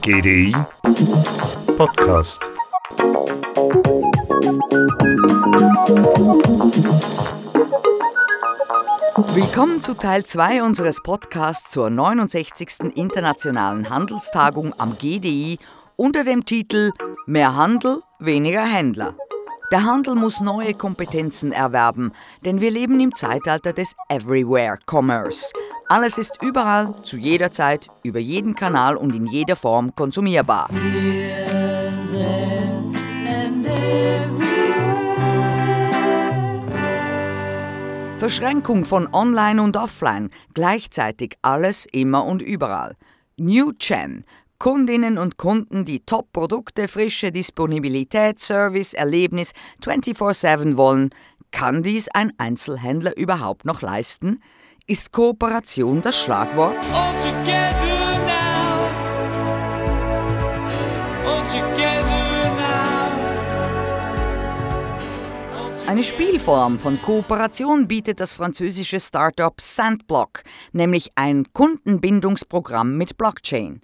GDI Podcast. Willkommen zu Teil 2 unseres Podcasts zur 69. Internationalen Handelstagung am GDI unter dem Titel Mehr Handel, weniger Händler. Der Handel muss neue Kompetenzen erwerben, denn wir leben im Zeitalter des Everywhere Commerce. Alles ist überall, zu jeder Zeit, über jeden Kanal und in jeder Form konsumierbar. Verschränkung von Online und Offline, gleichzeitig alles immer und überall. New Gen, Kundinnen und Kunden, die Top-Produkte, frische Disponibilität, Service, Erlebnis 24/7 wollen, kann dies ein Einzelhändler überhaupt noch leisten? Ist Kooperation das Schlagwort? All together now. All together now. Eine Spielform von Kooperation bietet das französische Startup Sandblock, nämlich ein Kundenbindungsprogramm mit Blockchain.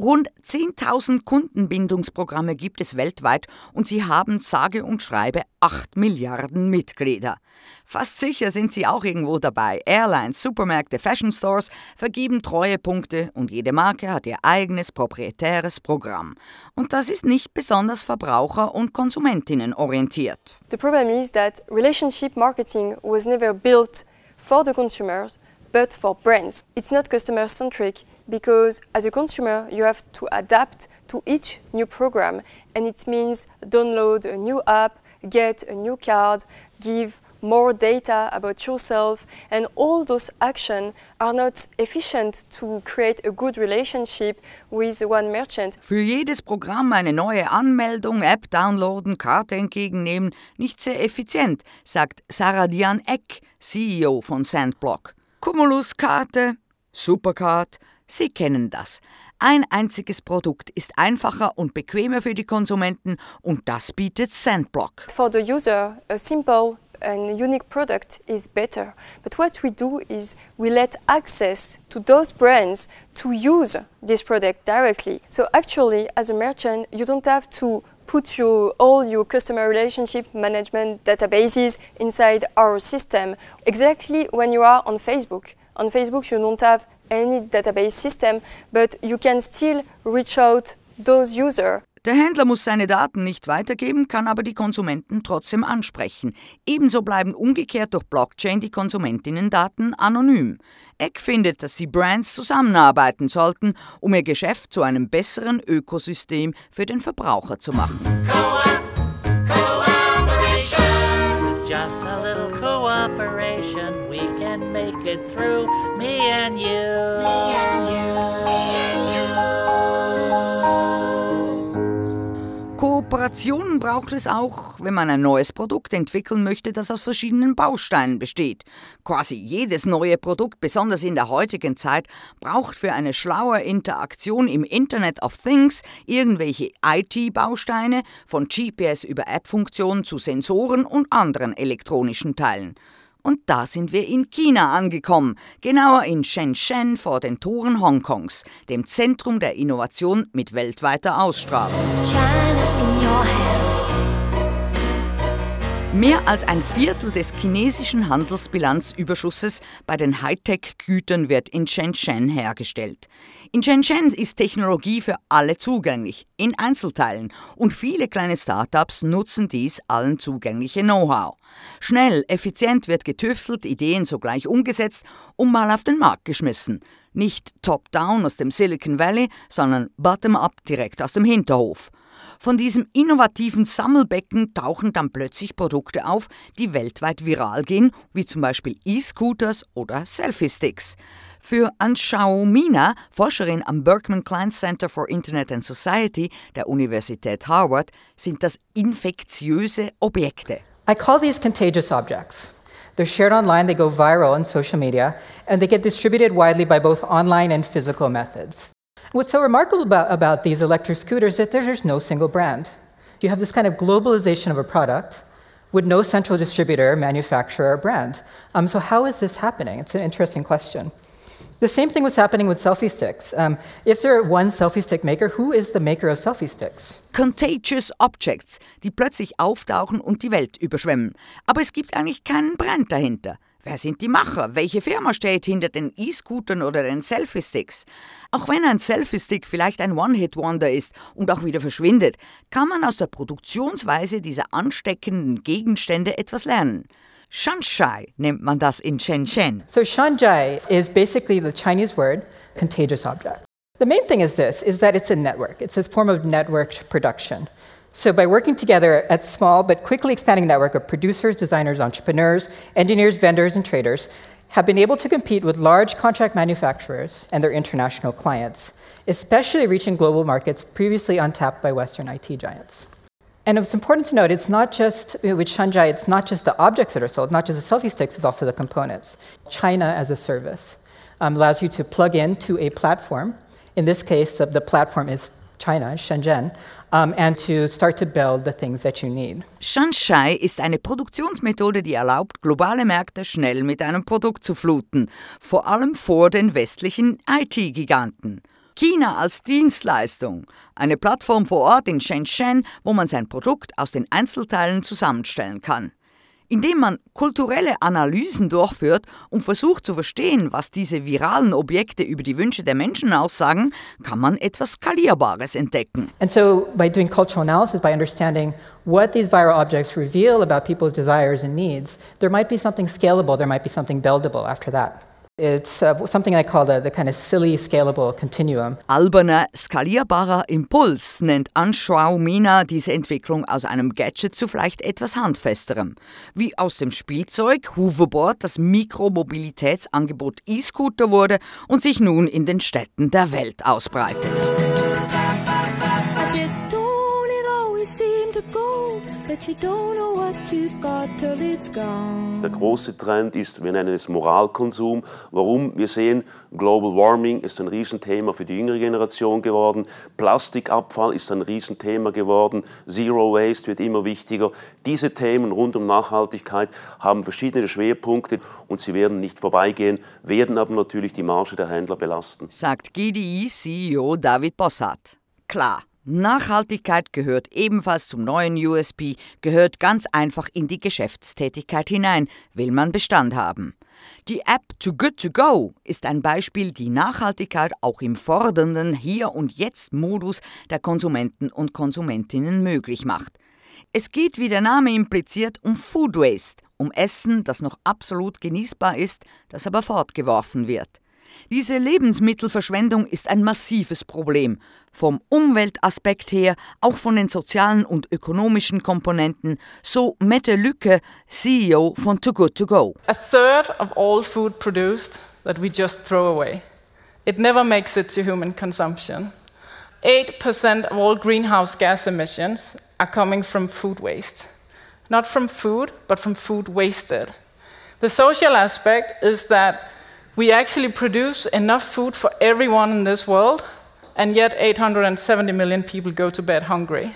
Rund 10.000 Kundenbindungsprogramme gibt es weltweit und sie haben sage und schreibe 8 Milliarden Mitglieder. Fast sicher sind sie auch irgendwo dabei. Airlines, Supermärkte, Fashion Stores vergeben Treuepunkte und jede Marke hat ihr eigenes proprietäres Programm. Und das ist nicht besonders verbraucher- und Konsumentinnen orientiert. The problem is that relationship marketing was never built for the consumers, but for brands. It's not customer centric because as a consumer you have to adapt to each new program and it means download a new app, get a new card, give more data about yourself and all those actions are not efficient to create a good relationship with one merchant. Für jedes Programm eine neue Anmeldung, App downloaden, Karte entgegennehmen, nicht sehr effizient, sagt Sarah Dian Eck, CEO von Sandblock. Cumulus-Karte, Supercard, Sie kennen das. Ein einziges Produkt ist einfacher und bequemer für die Konsumenten und das bietet Sandblock. For the user, a simple and unique product is better. But what we do is we let access to those brands to use this product directly. So actually, as a merchant, you don't have to put your, all your customer relationship management databases inside our system. Exactly when you are on Facebook. On Facebook, you don't have any database system, but you can still reach out those users. Der Händler muss seine Daten nicht weitergeben, kann aber die Konsumenten trotzdem ansprechen. Ebenso bleiben umgekehrt durch Blockchain die Konsumentinnendaten anonym. Eck findet, dass die Brands zusammenarbeiten sollten, um ihr Geschäft zu einem besseren Ökosystem für den Verbraucher zu machen. With just a little cooperation, we can make it through. Me and you. Me and you. Kooperationen braucht es auch, wenn man ein neues Produkt entwickeln möchte, das aus verschiedenen Bausteinen besteht. Quasi jedes neue Produkt, besonders in der heutigen Zeit, braucht für eine schlaue Interaktion im Internet of Things irgendwelche IT-Bausteine, von GPS über App-Funktionen zu Sensoren und anderen elektronischen Teilen. Und da sind wir in China angekommen, genauer in Shenzhen vor den Toren Hongkongs, dem Zentrum der Innovation mit weltweiter Ausstrahlung. Mehr als ein Viertel des chinesischen Handelsbilanzüberschusses bei den Hightech-Gütern wird in Shenzhen hergestellt. In Shenzhen ist Technologie für alle zugänglich, in Einzelteilen, und viele kleine Startups nutzen dies allen zugängliche Know-how. Schnell, effizient wird getüftelt, Ideen sogleich umgesetzt und mal auf den Markt geschmissen. Nicht top-down aus dem Silicon Valley, sondern bottom-up direkt aus dem Hinterhof. Von diesem innovativen Sammelbecken tauchen dann plötzlich Produkte auf, die weltweit viral gehen, wie zum Beispiel E-Scooters oder Selfie-Sticks. Für Anshao Mina, Forscherin am Berkman Klein Center for Internet and Society der Universität Harvard, sind das infektiöse Objekte. I call these contagious objects. They're shared online, they go viral on social media, and they get distributed widely by both online and physical methods. What's so remarkable about, about these electric scooters is that there's no single brand. You have this kind of globalization of a product with no central distributor, manufacturer, or brand. Um, so, how is this happening? It's an interesting question. The same thing was happening with selfie sticks. Um, if there one selfie stick maker, who is the maker of selfie sticks? Contagious Objects, die plötzlich auftauchen und die Welt überschwemmen. Aber es gibt eigentlich keinen Brand dahinter. Wer sind die Macher? Welche Firma steht hinter den E-Scootern oder den Selfie-Sticks? Auch wenn ein Selfie-Stick vielleicht ein One-Hit-Wonder ist und auch wieder verschwindet, kann man aus der Produktionsweise dieser ansteckenden Gegenstände etwas lernen. Shanshai nennt man das in Shenzhen. So shanjai is basically the Chinese word contagious object. The main thing is this is that it's a network. It's a form of networked production. So by working together at small but quickly expanding network of producers, designers, entrepreneurs, engineers, vendors and traders have been able to compete with large contract manufacturers and their international clients, especially reaching global markets previously untapped by western IT giants. And it's important to note it's not just with Shanjai, it's not just the objects that are sold, not just the selfie sticks, it's also the components. China as a service um, allows you to plug into a platform. In this case, the, the platform is China, Shenzhen, um, and to start to build the things that you need. Shanshai ist eine Produktionsmethode, die erlaubt, globale Märkte schnell mit einem Produkt zu fluten, vor allem vor den westlichen IT-Giganten. China als Dienstleistung, eine Plattform vor Ort in Shenzhen, wo man sein Produkt aus den Einzelteilen zusammenstellen kann. Indem man kulturelle Analysen durchführt und versucht zu verstehen, was diese viralen Objekte über die Wünsche der Menschen aussagen, kann man etwas Skalierbares entdecken. And so, by doing cultural analysis, by understanding what these viral objects reveal about people's desires and needs, there might be something scalable, there might be something buildable after that. It's uh, something I call the, the kind of silly scalable continuum. Alberner, skalierbarer Impuls nennt Anshua Mina diese Entwicklung aus einem Gadget zu vielleicht etwas handfesterem. Wie aus dem Spielzeug Hoverboard das Mikromobilitätsangebot E-Scooter wurde und sich nun in den Städten der Welt ausbreitet. Der große Trend ist, wir nennen es Moralkonsum. Warum? Wir sehen, Global Warming ist ein Riesenthema für die jüngere Generation geworden. Plastikabfall ist ein Riesenthema geworden. Zero Waste wird immer wichtiger. Diese Themen rund um Nachhaltigkeit haben verschiedene Schwerpunkte und sie werden nicht vorbeigehen, werden aber natürlich die Marge der Händler belasten. sagt GDI-CEO David Bossart. Klar, Nachhaltigkeit gehört ebenfalls zum neuen USP, gehört ganz einfach in die Geschäftstätigkeit hinein, will man Bestand haben. Die App Too Good To Go ist ein Beispiel, die Nachhaltigkeit auch im fordernden Hier- und Jetzt-Modus der Konsumenten und Konsumentinnen möglich macht. Es geht, wie der Name impliziert, um Food Waste, um Essen, das noch absolut genießbar ist, das aber fortgeworfen wird. Diese Lebensmittelverschwendung ist ein massives Problem, vom Umweltaspekt her, auch von den sozialen und ökonomischen Komponenten, so Mette Lücke, CEO von Too Good To Go. A third of all food produced that we just throw away. It never makes it to human consumption. 8% of all greenhouse gas emissions are coming from food waste. Not from food, but from food wasted. The social aspect is that we actually produce enough food for everyone in this world, and yet 870 million people go to bed hungry.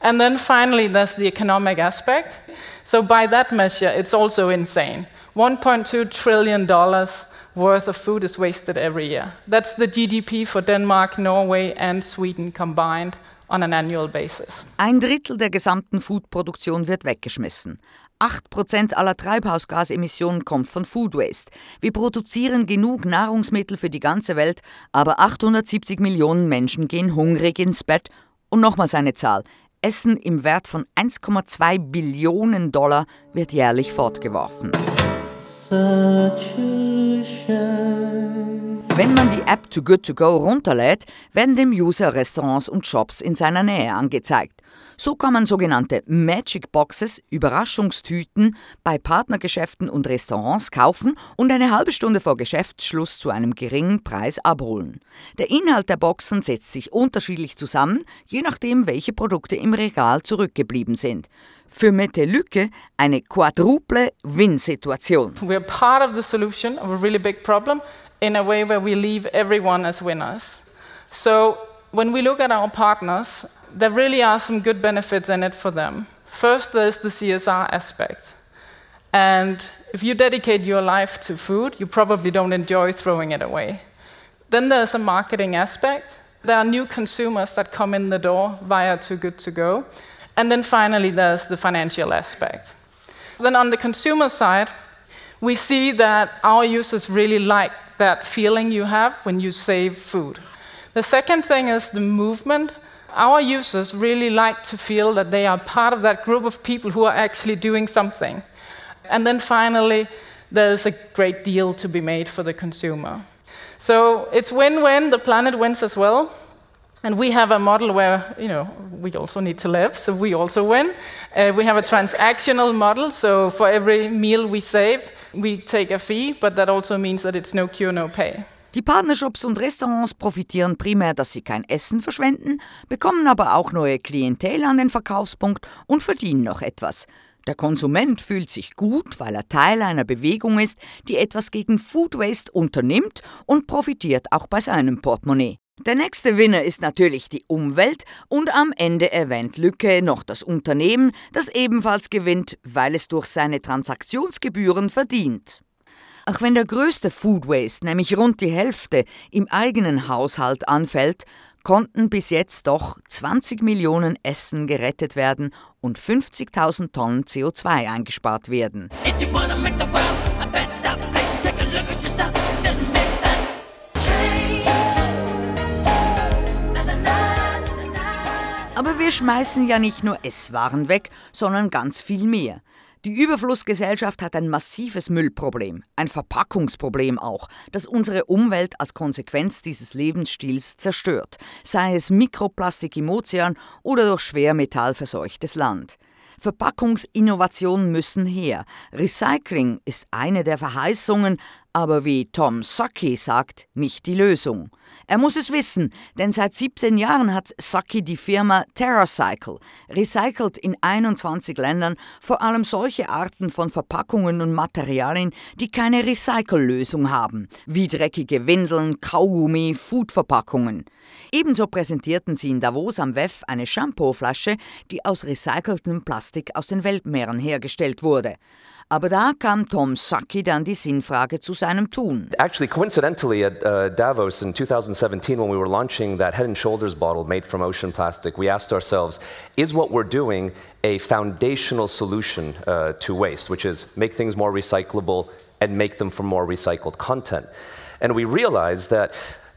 And then finally, there's the economic aspect. So, by that measure, it's also insane. $1.2 trillion worth of food is wasted every year. That's the GDP for Denmark, Norway, and Sweden combined on an annual basis. Ein Drittel der gesamten Foodproduktion wird weggeschmissen. 8% aller Treibhausgasemissionen kommt von Food Waste. Wir produzieren genug Nahrungsmittel für die ganze Welt, aber 870 Millionen Menschen gehen hungrig ins Bett. Und nochmals eine Zahl. Essen im Wert von 1,2 Billionen Dollar wird jährlich fortgeworfen. Wenn man die App Too Good To Go runterlädt, werden dem User Restaurants und Shops in seiner Nähe angezeigt. So kann man sogenannte Magic Boxes, Überraschungstüten, bei Partnergeschäften und Restaurants kaufen und eine halbe Stunde vor Geschäftsschluss zu einem geringen Preis abholen. Der Inhalt der Boxen setzt sich unterschiedlich zusammen, je nachdem, welche Produkte im Regal zurückgeblieben sind. Für Mette Lücke eine quadruple Win-Situation. We're part of the solution of a really big problem in a way where we leave everyone as winners. So, when we look at our partners, there really are some good benefits in it for them. First, there's the CSR aspect. And If you dedicate your life to food, you probably don't enjoy throwing it away. Then there's a marketing aspect. There are new consumers that come in the door via Too Good To Go. And then finally, there's the financial aspect. Then on the consumer side, we see that our users really like that feeling you have when you save food. The second thing is the movement. Our users really like to feel that they are part of that group of people who are actually doing something. And then finally, there's a great deal to be made for the consumer. So it's win-win, the planet wins as well. And we have a model where, you know, we also need to live, so we also win. Uh, we have a transactional model, so for every meal we save, we take a fee, but that also means that it's no cure, no pay. Die Partnershops und Restaurants profitieren primär, dass sie kein Essen verschwenden, bekommen aber auch neue Klientel an den Verkaufspunkt und verdienen noch etwas. Der Konsument fühlt sich gut, weil er Teil einer Bewegung ist, die etwas gegen Food Waste unternimmt und profitiert auch bei seinem Portemonnaie. Der nächste Winner ist natürlich die Umwelt und am Ende erwähnt Lücke noch das Unternehmen, das ebenfalls gewinnt, weil es durch seine Transaktionsgebühren verdient. Auch wenn der größte Food Waste, nämlich rund die Hälfte, im eigenen Haushalt anfällt, konnten bis jetzt doch 20 Millionen Essen gerettet werden und 50.000 Tonnen CO2 eingespart werden. Wir schmeißen ja nicht nur Esswaren weg, sondern ganz viel mehr. Die Überflussgesellschaft hat ein massives Müllproblem, ein Verpackungsproblem auch, das unsere Umwelt als Konsequenz dieses Lebensstils zerstört, sei es Mikroplastik im Ozean oder durch schwermetallverseuchtes Land. Verpackungsinnovationen müssen her. Recycling ist eine der Verheißungen, aber wie Tom Saki sagt, nicht die Lösung. Er muss es wissen, denn seit 17 Jahren hat Saki die Firma TerraCycle, recycelt in 21 Ländern vor allem solche Arten von Verpackungen und Materialien, die keine Recycellösung haben, wie dreckige Windeln, Kaugummi, Foodverpackungen. Ebenso präsentierten sie in Davos am WEF eine Shampooflasche, die aus recyceltem Plastik aus den Weltmeeren hergestellt wurde. Aber da kam Tom Saki dann die Sinnfrage zu seinem Tun. Actually, coincidentally, at uh, Davos in 2017, when we were launching that Head and Shoulders bottle made from ocean plastic, we asked ourselves, is what we're doing a foundational solution uh, to waste, which is make things more recyclable and make them from more recycled content? And we realized that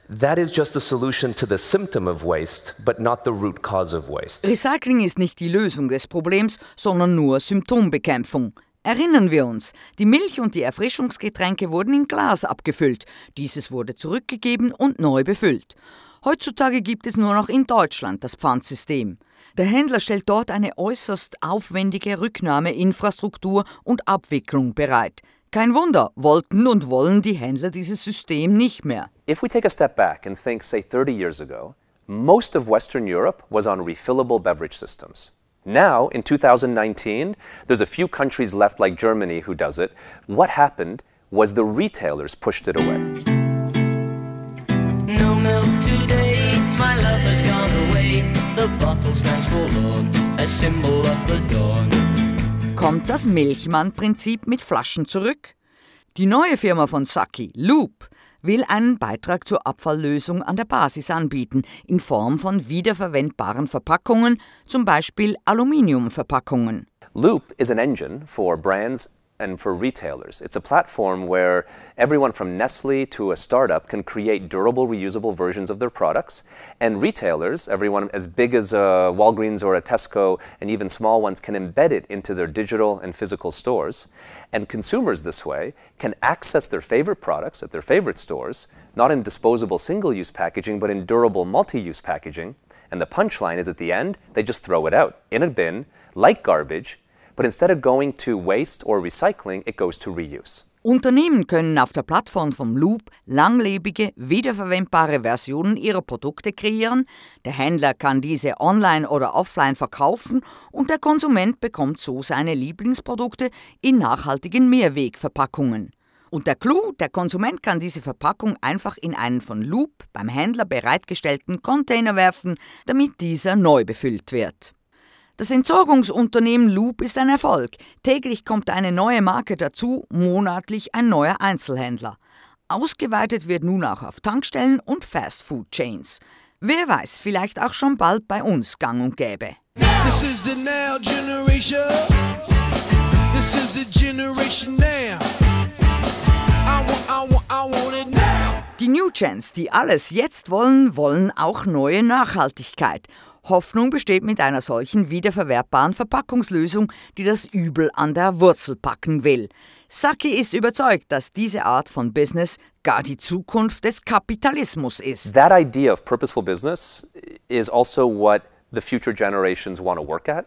that is just a solution to the symptom of waste, but not the root cause of waste. Recycling ist nicht die Lösung des Problems, sondern nur Symptombekämpfung. Erinnern wir uns, die Milch und die Erfrischungsgetränke wurden in Glas abgefüllt, dieses wurde zurückgegeben und neu befüllt. Heutzutage gibt es nur noch in Deutschland das Pfandsystem. Der Händler stellt dort eine äußerst aufwendige Rücknahmeinfrastruktur und Abwicklung bereit. Kein Wunder, wollten und wollen die Händler dieses System nicht mehr. If we take a step back and think, say, 30 years ago, most of Western Europe was on refillable beverage systems. Now, in 2019, there's a few countries left, like Germany, who does it. What happened was the retailers pushed it away. No milk today, my love has gone away. The bottle stands forlorn, a symbol of the dawn. Kommt das Milchmann-Prinzip mit Flaschen zurück? Die neue Firma von Saki, Loop, will einen Beitrag zur Abfalllösung an der Basis anbieten, in Form von wiederverwendbaren Verpackungen, zum Beispiel Aluminiumverpackungen. Loop is an engine for brands and for retailers. It's a platform where everyone from Nestle to a startup can create durable, reusable versions of their products. And retailers, everyone as big as a Walgreens or a Tesco, and even small ones, can embed it into their digital and physical stores. And consumers, this way, can access their favorite products at their favorite stores, not in disposable single use packaging, but in durable multi use packaging. And the punchline is at the end, they just throw it out in a bin, like garbage, but instead of going to waste or recycling, it goes to reuse. Unternehmen können auf der Plattform vom Loop langlebige, wiederverwendbare Versionen ihrer Produkte kreieren, der Händler kann diese online oder offline verkaufen und der Konsument bekommt so seine Lieblingsprodukte in nachhaltigen Mehrwegverpackungen. Und der Clou, der Konsument kann diese Verpackung einfach in einen von Loop beim Händler bereitgestellten Container werfen, damit dieser neu befüllt wird. Das Entsorgungsunternehmen Loop ist ein Erfolg. Täglich kommt eine neue Marke dazu, monatlich ein neuer Einzelhändler. Ausgeweitet wird nun auch auf Tankstellen und Fast-Food-Chains. Wer weiß, vielleicht auch schon bald bei uns gang und gäbe. This is the now generation. This is the generation now. I want, I want, I want it now. Die New Gens, die alles jetzt wollen, wollen auch neue Nachhaltigkeit. Hoffnung besteht mit einer solchen wiederverwertbaren Verpackungslösung, die das Übel an der Wurzel packen will. Saki ist überzeugt, dass diese Art von Business gar die Zukunft des Kapitalismus ist. That idea of purposeful business is also what the future generations want to work at.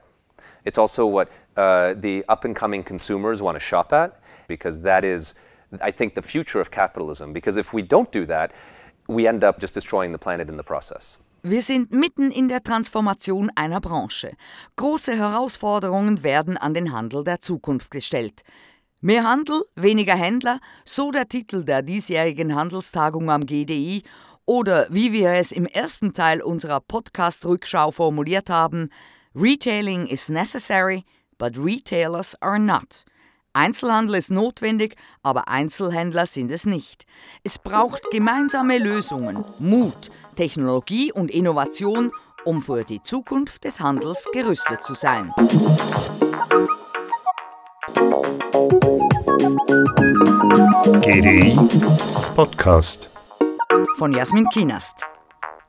It's also what uh, the up and coming consumers want to shop at, because that is, I think, the future of capitalism. Because if we don't do that, we end up just destroying the planet in the process. Wir sind mitten in der Transformation einer Branche. Große Herausforderungen werden an den Handel der Zukunft gestellt. Mehr Handel, weniger Händler, so der Titel der diesjährigen Handelstagung am GDI oder wie wir es im ersten Teil unserer Podcast-Rückschau formuliert haben, Retailing is necessary, but retailers are not. Einzelhandel ist notwendig, aber Einzelhändler sind es nicht. Es braucht gemeinsame Lösungen, Mut, Technologie und Innovation, um für die Zukunft des Handels gerüstet zu sein. GDI Podcast. Von Jasmin Kienast.